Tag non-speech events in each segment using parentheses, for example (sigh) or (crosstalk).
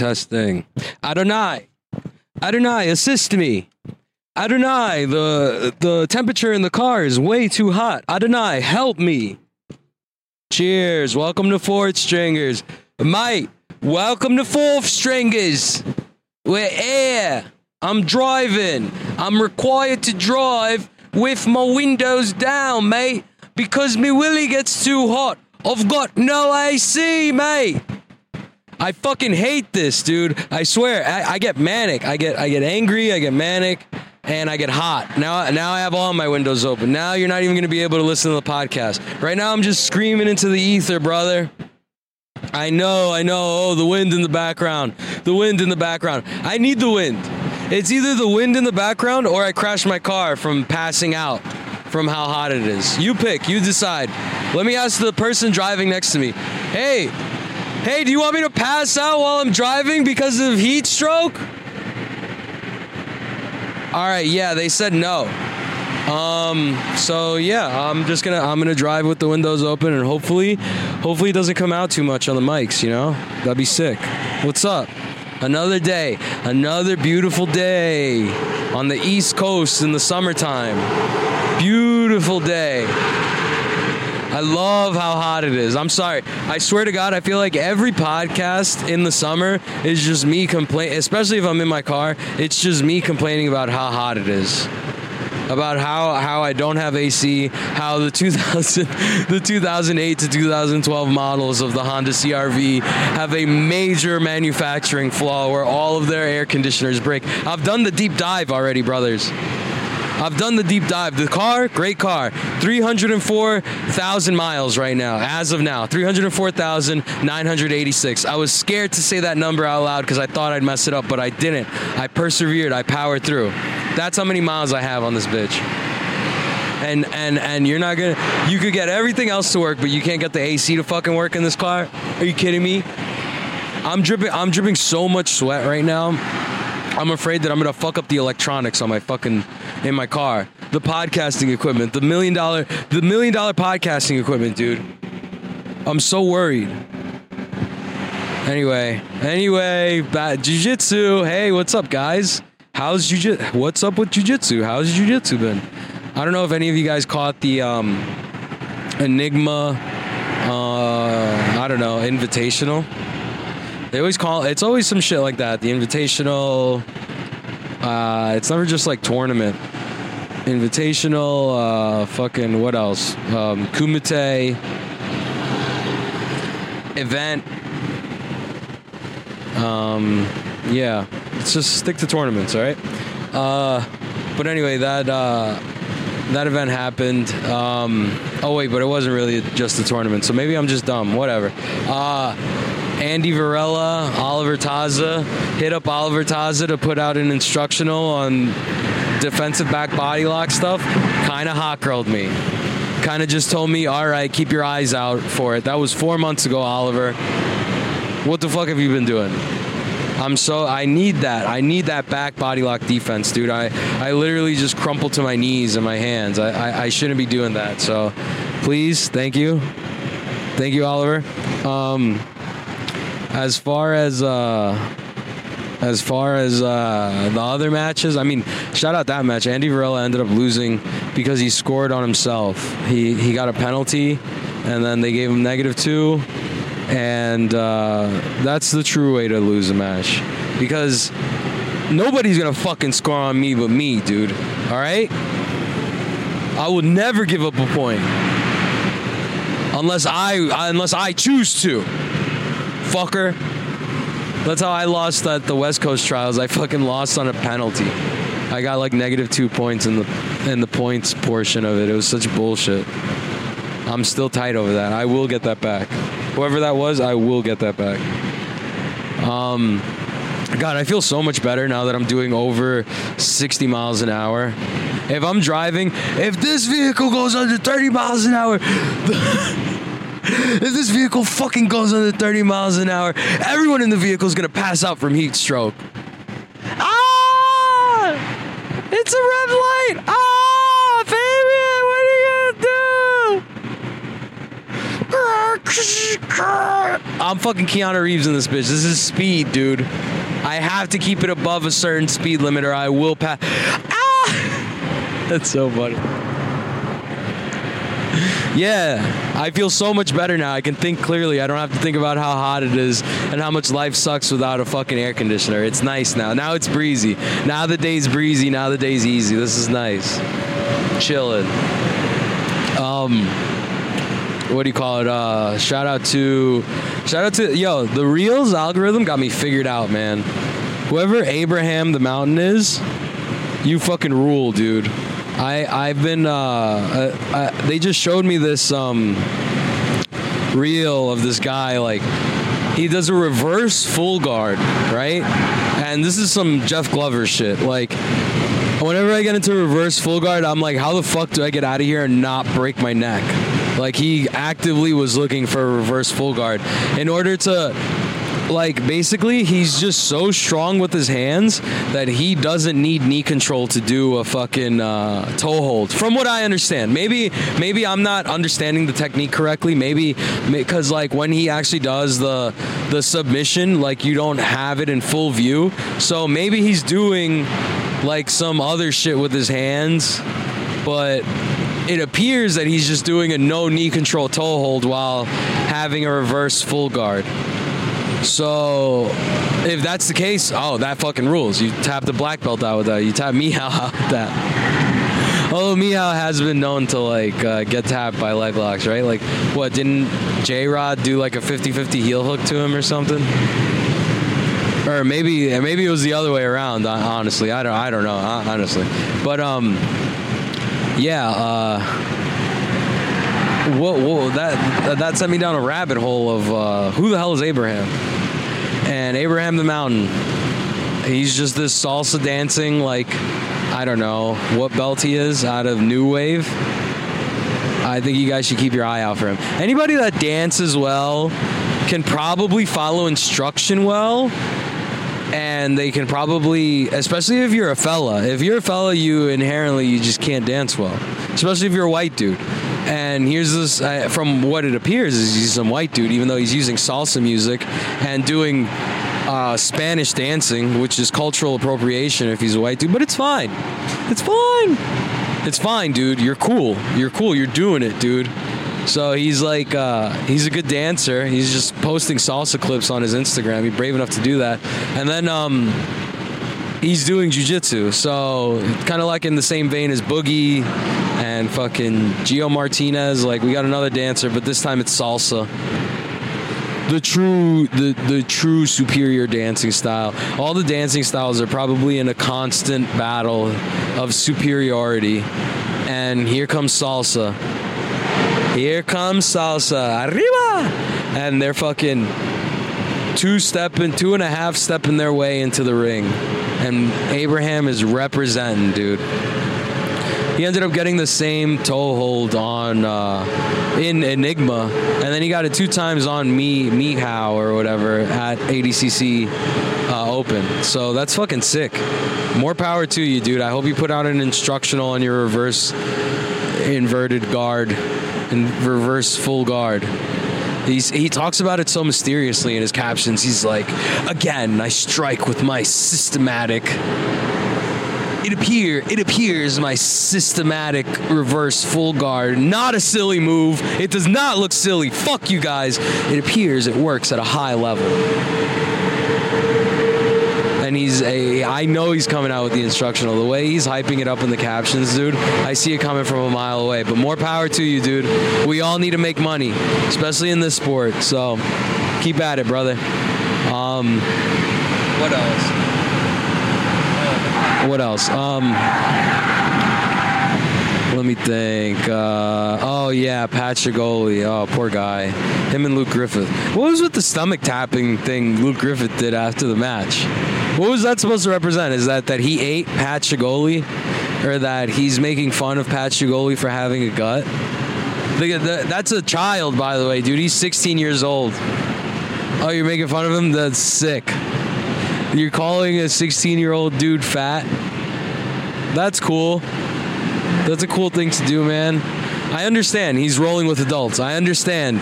testing. Adonai, Adonai, assist me. Adonai, the the temperature in the car is way too hot. Adonai, help me. Cheers. Welcome to Fourth Stringers. Mate, welcome to Fourth Stringers. We're here. I'm driving. I'm required to drive with my windows down, mate, because me willy gets too hot. I've got no AC, mate. I fucking hate this, dude. I swear, I, I get manic. I get I get angry. I get manic, and I get hot. Now now I have all my windows open. Now you're not even gonna be able to listen to the podcast. Right now I'm just screaming into the ether, brother. I know, I know. Oh, the wind in the background. The wind in the background. I need the wind. It's either the wind in the background or I crash my car from passing out from how hot it is. You pick, you decide. Let me ask the person driving next to me. Hey, hey, do you want me to pass out while I'm driving because of heat stroke? All right, yeah, they said no. Um, so yeah, I'm just gonna I'm gonna drive with the windows open and hopefully, hopefully it doesn't come out too much on the mics. You know, that'd be sick. What's up? Another day, another beautiful day on the East Coast in the summertime. Beautiful day. I love how hot it is. I'm sorry. I swear to God, I feel like every podcast in the summer is just me complaining, especially if I'm in my car. It's just me complaining about how hot it is. About how, how I don't have AC, how the 2000 (laughs) the 2008 to 2012 models of the Honda CRV have a major manufacturing flaw where all of their air conditioners break. I've done the deep dive already, brothers. I've done the deep dive. The car, great car. 304,000 miles right now, as of now. 304,986. I was scared to say that number out loud because I thought I'd mess it up, but I didn't. I persevered. I powered through. That's how many miles I have on this bitch. And and and you're not gonna. You could get everything else to work, but you can't get the AC to fucking work in this car. Are you kidding me? I'm dripping. I'm dripping so much sweat right now. I'm afraid that I'm gonna fuck up the electronics on my fucking in my car. The podcasting equipment, the million dollar, the million dollar podcasting equipment, dude. I'm so worried. Anyway, anyway, bad jujitsu. Hey, what's up, guys? How's jujitsu? What's up with jujitsu? How's jujitsu been? I don't know if any of you guys caught the um, Enigma. Uh, I don't know, invitational. They always call it's always some shit like that. The invitational. Uh, it's never just like tournament. Invitational. Uh, fucking what else? Um, Kumite. Event. Um, yeah. Let's just stick to tournaments, all right? Uh, but anyway, that uh, that event happened. Um, oh wait, but it wasn't really just a tournament, so maybe I'm just dumb. Whatever. Uh, Andy Varela, Oliver Taza, hit up Oliver Taza to put out an instructional on defensive back body lock stuff. Kind of hot girled me. Kind of just told me, all right, keep your eyes out for it. That was four months ago, Oliver. What the fuck have you been doing? I'm so I need that. I need that back body lock defense, dude. I, I literally just crumple to my knees and my hands. I, I, I shouldn't be doing that. So please, thank you. Thank you, Oliver. Um, as far as uh as far as uh, the other matches, I mean, shout out that match. Andy Varela ended up losing because he scored on himself. He he got a penalty, and then they gave him negative two, and uh, that's the true way to lose a match because nobody's gonna fucking score on me but me, dude. All right, I will never give up a point unless I unless I choose to fucker. That's how I lost at the West Coast trials. I fucking lost on a penalty. I got like negative two points in the in the points portion of it. It was such bullshit. I'm still tight over that. I will get that back. Whoever that was, I will get that back. Um, God, I feel so much better now that I'm doing over 60 miles an hour. If I'm driving, if this vehicle goes under 30 miles an hour, (laughs) (laughs) if this vehicle fucking goes under 30 miles an hour, everyone in the vehicle is gonna pass out from heat stroke. Ah! It's a red light! Ah, baby, what are you gonna do? I'm fucking Keanu Reeves in this bitch. This is speed, dude. I have to keep it above a certain speed limit or I will pass. Ah! (laughs) That's so funny. (laughs) Yeah, I feel so much better now. I can think clearly. I don't have to think about how hot it is and how much life sucks without a fucking air conditioner. It's nice now. Now it's breezy. Now the day's breezy. Now the day's easy. This is nice. Chilling. Um, what do you call it? Uh, shout out to, shout out to yo. The Reels algorithm got me figured out, man. Whoever Abraham the Mountain is, you fucking rule, dude. I I've been uh, uh, uh, they just showed me this um reel of this guy like he does a reverse full guard, right? And this is some Jeff Glover shit. Like whenever I get into reverse full guard, I'm like, how the fuck do I get out of here and not break my neck? Like he actively was looking for a reverse full guard in order to like basically he's just so strong with his hands that he doesn't need knee control to do a fucking uh, toe hold. From what i understand. Maybe maybe i'm not understanding the technique correctly. Maybe because like when he actually does the the submission like you don't have it in full view. So maybe he's doing like some other shit with his hands. But it appears that he's just doing a no knee control toe hold while having a reverse full guard so if that's the case, oh, that fucking rules. You tap the black belt out with that. You tap (laughs) Mihao out with that. Oh, Mihao has been known to like uh, get tapped by leg locks, right? Like, what didn't J Rod do like a 50-50 heel hook to him or something? Or maybe maybe it was the other way around. Honestly, I don't I don't know honestly, but um, yeah. Uh, whoa, whoa, that that sent me down a rabbit hole of uh, who the hell is Abraham? And Abraham the Mountain, he's just this salsa dancing like I don't know what belt he is out of New Wave. I think you guys should keep your eye out for him. Anybody that dances well can probably follow instruction well and they can probably especially if you're a fella if you're a fella you inherently you just can't dance well especially if you're a white dude and here's this, uh, from what it appears, is he's some white dude, even though he's using salsa music and doing uh, Spanish dancing, which is cultural appropriation if he's a white dude. But it's fine. It's fine. It's fine, dude. You're cool. You're cool. You're doing it, dude. So he's like, uh, he's a good dancer. He's just posting salsa clips on his Instagram. He's brave enough to do that. And then um, he's doing jujitsu. So kind of like in the same vein as Boogie and fucking Gio Martinez. Like we got another dancer, but this time it's salsa. The true, the the true superior dancing style. All the dancing styles are probably in a constant battle of superiority. And here comes salsa. Here comes salsa. Arriba! And they're fucking two stepping, two and a half stepping their way into the ring. And Abraham is representing, dude he ended up getting the same toe hold on uh, in Enigma, and then he got it two times on me me how or whatever at ADCC uh, Open. So that's fucking sick. More power to you, dude. I hope you put out an instructional on your reverse inverted guard and reverse full guard. He's, he talks about it so mysteriously in his captions. He's like, again, I strike with my systematic it appear it appears my systematic reverse full guard, not a silly move. It does not look silly. Fuck you guys. It appears it works at a high level. And he's a I know he's coming out with the instructional. The way he's hyping it up in the captions, dude, I see it coming from a mile away. But more power to you, dude. We all need to make money, especially in this sport. So keep at it, brother. Um, what else? What else? Um, let me think. Uh, oh yeah, Pat Chigoli. Oh, poor guy. Him and Luke Griffith. What was with the stomach tapping thing Luke Griffith did after the match? What was that supposed to represent? Is that that he ate Pat Chigoli, or that he's making fun of Pat Chigoli for having a gut? That's a child, by the way, dude. He's 16 years old. Oh, you're making fun of him? That's sick. You're calling a 16 year old dude fat? That's cool. That's a cool thing to do, man. I understand. He's rolling with adults. I understand.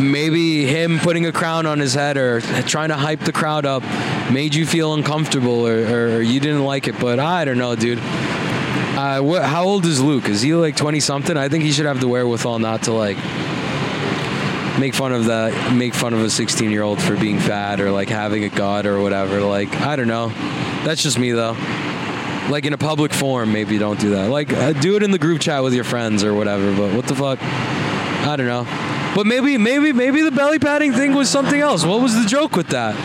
maybe him putting a crown on his head or trying to hype the crowd up made you feel uncomfortable or, or you didn't like it. But I don't know, dude. Uh, wh- how old is Luke? Is he like 20 something? I think he should have the wherewithal not to like make fun of that, make fun of a 16 year old for being fat or like having a gut or whatever. Like, I don't know. That's just me though. Like in a public forum, maybe don't do that. Like, uh, do it in the group chat with your friends or whatever. But what the fuck? I don't know. But maybe, maybe, maybe the belly padding thing was something else. What was the joke with that?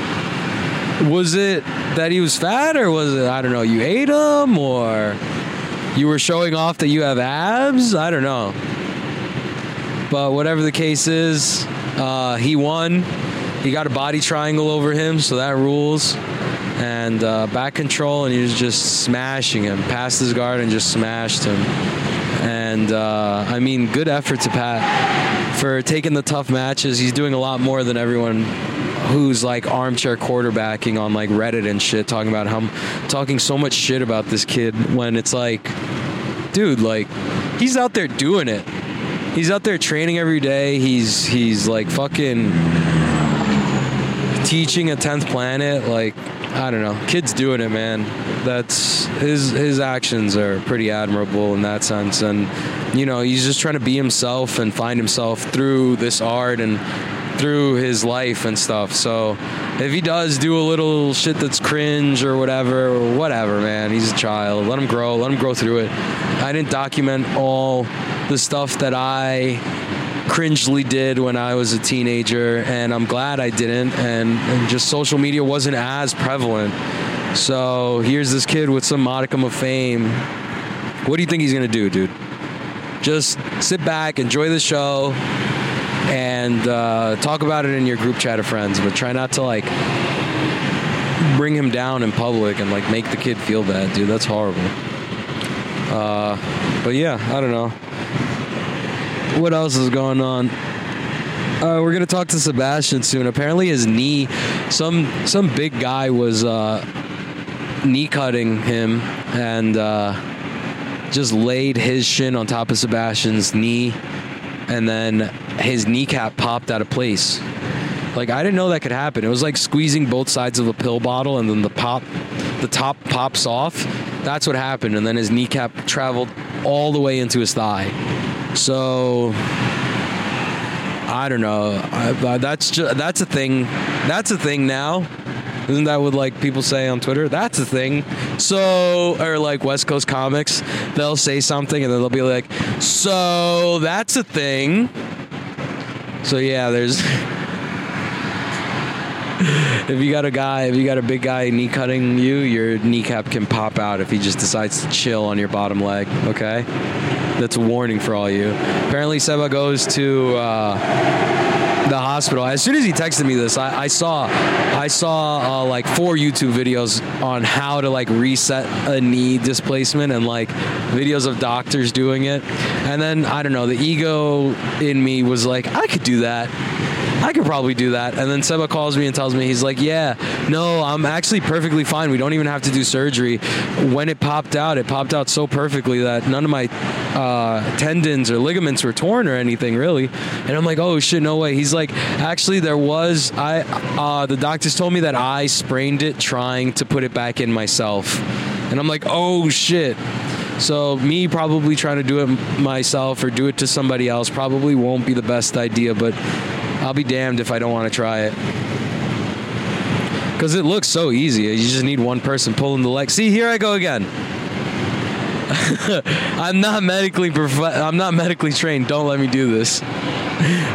Was it that he was fat, or was it I don't know? You ate him, or you were showing off that you have abs? I don't know. But whatever the case is, uh, he won. He got a body triangle over him, so that rules. And uh, back control, and he was just smashing him. Passed his guard and just smashed him. And uh, I mean, good effort to Pat for taking the tough matches. He's doing a lot more than everyone who's like armchair quarterbacking on like Reddit and shit, talking about how talking so much shit about this kid when it's like, dude, like he's out there doing it. He's out there training every day. He's he's like fucking teaching a tenth planet. Like I don't know, kid's doing it, man. That's his his actions are pretty admirable in that sense, and you know he's just trying to be himself and find himself through this art and through his life and stuff. So if he does do a little shit that's cringe or whatever, whatever, man, he's a child. Let him grow. Let him grow through it. I didn't document all the stuff that I cringely did when I was a teenager, and I'm glad I didn't. And, and just social media wasn't as prevalent. So here's this kid with some modicum of fame. What do you think he's gonna do, dude? Just sit back, enjoy the show, and uh, talk about it in your group chat of friends. But try not to like bring him down in public and like make the kid feel bad, dude. That's horrible. Uh, but yeah, I don't know. What else is going on? Uh, we're gonna talk to Sebastian soon. Apparently, his knee, some some big guy was uh, knee cutting him and uh, just laid his shin on top of Sebastian's knee, and then his kneecap popped out of place. Like I didn't know that could happen. It was like squeezing both sides of a pill bottle, and then the pop, the top pops off. That's what happened, and then his kneecap traveled all the way into his thigh. So I don't know. I, I- that's just that's a thing. That's a thing now. Isn't that what like people say on Twitter? That's a thing. So or like West Coast comics, they'll say something and then they'll be like, "So that's a thing." So yeah, there's (laughs) if you got a guy, if you got a big guy knee cutting you, your kneecap can pop out if he just decides to chill on your bottom leg. Okay, that's a warning for all you. Apparently, Seba goes to uh, the hospital. As soon as he texted me this, I, I saw, I saw uh, like four YouTube videos on how to like reset a knee displacement and like videos of doctors doing it. And then I don't know, the ego in me was like, I could do that. I could probably do that. And then Seba calls me and tells me, he's like, yeah, no, I'm actually perfectly fine. We don't even have to do surgery. When it popped out, it popped out so perfectly that none of my uh, tendons or ligaments were torn or anything really. And I'm like, oh shit, no way. He's like, actually, there was, I, uh, the doctors told me that I sprained it trying to put it back in myself. And I'm like, oh shit. So me probably trying to do it myself or do it to somebody else probably won't be the best idea, but I'll be damned if I don't want to try it. Because it looks so easy. You just need one person pulling the leg. See, here I go again. (laughs) I'm not medically prof- I'm not medically trained. Don't let me do this. (laughs)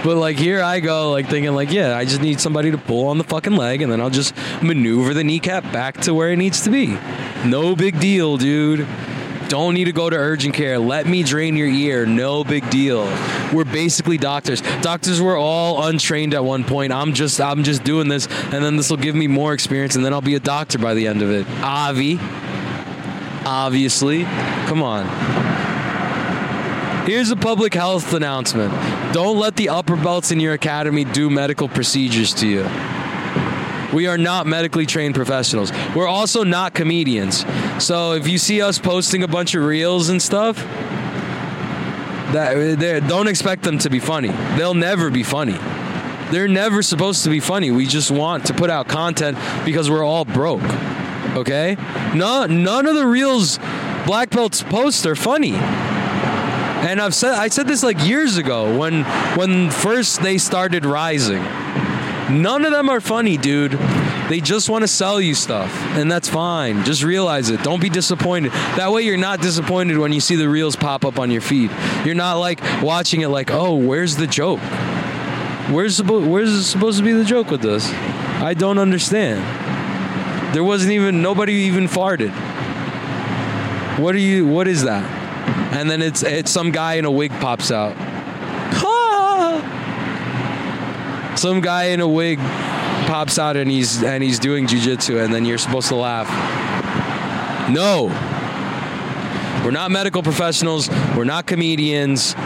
But like here I go, like thinking like, yeah, I just need somebody to pull on the fucking leg, and then I'll just maneuver the kneecap back to where it needs to be. No big deal, dude. Don't need to go to urgent care. Let me drain your ear. No big deal. We're basically doctors. Doctors were all untrained at one point. I'm just I'm just doing this, and then this will give me more experience, and then I'll be a doctor by the end of it. Avi. Obviously. Come on. Here's a public health announcement. Don't let the upper belts in your academy do medical procedures to you. We are not medically trained professionals. We're also not comedians. So if you see us posting a bunch of reels and stuff, that don't expect them to be funny. They'll never be funny. They're never supposed to be funny. We just want to put out content because we're all broke. Okay? No, none of the reels black belts post are funny. And I've said I said this like years ago when when first they started rising. None of them are funny, dude. They just want to sell you stuff, and that's fine. Just realize it. Don't be disappointed. That way, you're not disappointed when you see the reels pop up on your feed. You're not like watching it like, oh, where's the joke? Where's supposed where's supposed to be the joke with this? I don't understand. There wasn't even nobody even farted. What are you? What is that? And then it's it's some guy in a wig pops out. Some guy in a wig pops out and he's and he's doing jujitsu, and then you're supposed to laugh. No, we're not medical professionals. We're not comedians.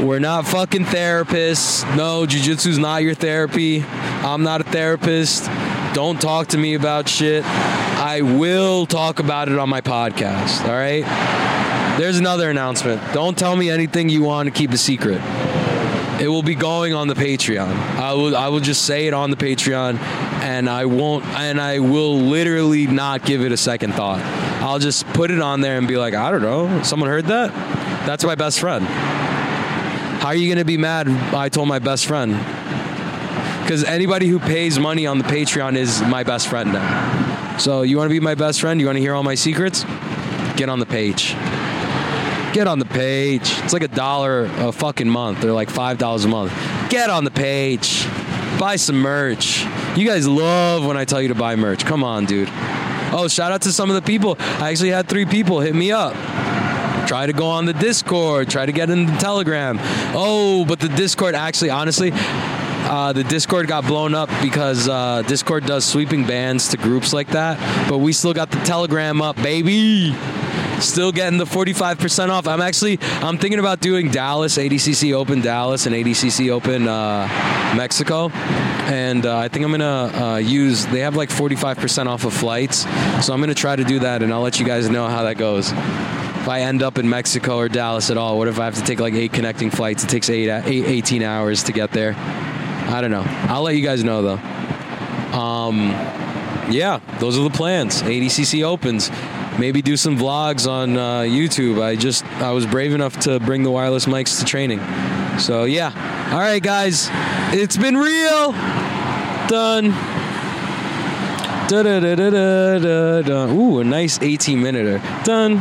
We're not fucking therapists. No, jujitsu's not your therapy. I'm not a therapist. Don't talk to me about shit. I will talk about it on my podcast. All right. There's another announcement. Don't tell me anything you want to keep a secret. It will be going on the Patreon. I will I will just say it on the Patreon and I won't and I will literally not give it a second thought. I'll just put it on there and be like, I don't know, someone heard that? That's my best friend. How are you going to be mad I told my best friend? Cuz anybody who pays money on the Patreon is my best friend now. So, you want to be my best friend? You want to hear all my secrets? Get on the page. Get on the page. It's like a dollar a fucking month. They're like five dollars a month. Get on the page. Buy some merch. You guys love when I tell you to buy merch. Come on, dude. Oh, shout out to some of the people. I actually had three people hit me up. Try to go on the Discord. Try to get in the Telegram. Oh, but the Discord actually, honestly, uh, the Discord got blown up because uh, Discord does sweeping bans to groups like that. But we still got the Telegram up, baby still getting the 45% off. I'm actually I'm thinking about doing Dallas ADCC Open Dallas and ADCC Open uh, Mexico, and uh, I think I'm gonna uh, use. They have like 45% off of flights, so I'm gonna try to do that, and I'll let you guys know how that goes. If I end up in Mexico or Dallas at all, what if I have to take like eight connecting flights? It takes eight, eight 18 hours to get there. I don't know. I'll let you guys know though. Um, yeah, those are the plans. ADCC opens maybe do some vlogs on uh, YouTube. I just I was brave enough to bring the wireless mics to training. So yeah. All right, guys, it's been real. Done. Da da da da da da. Ooh, a nice 18 minute. Done.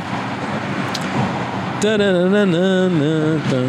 Da da da da da da.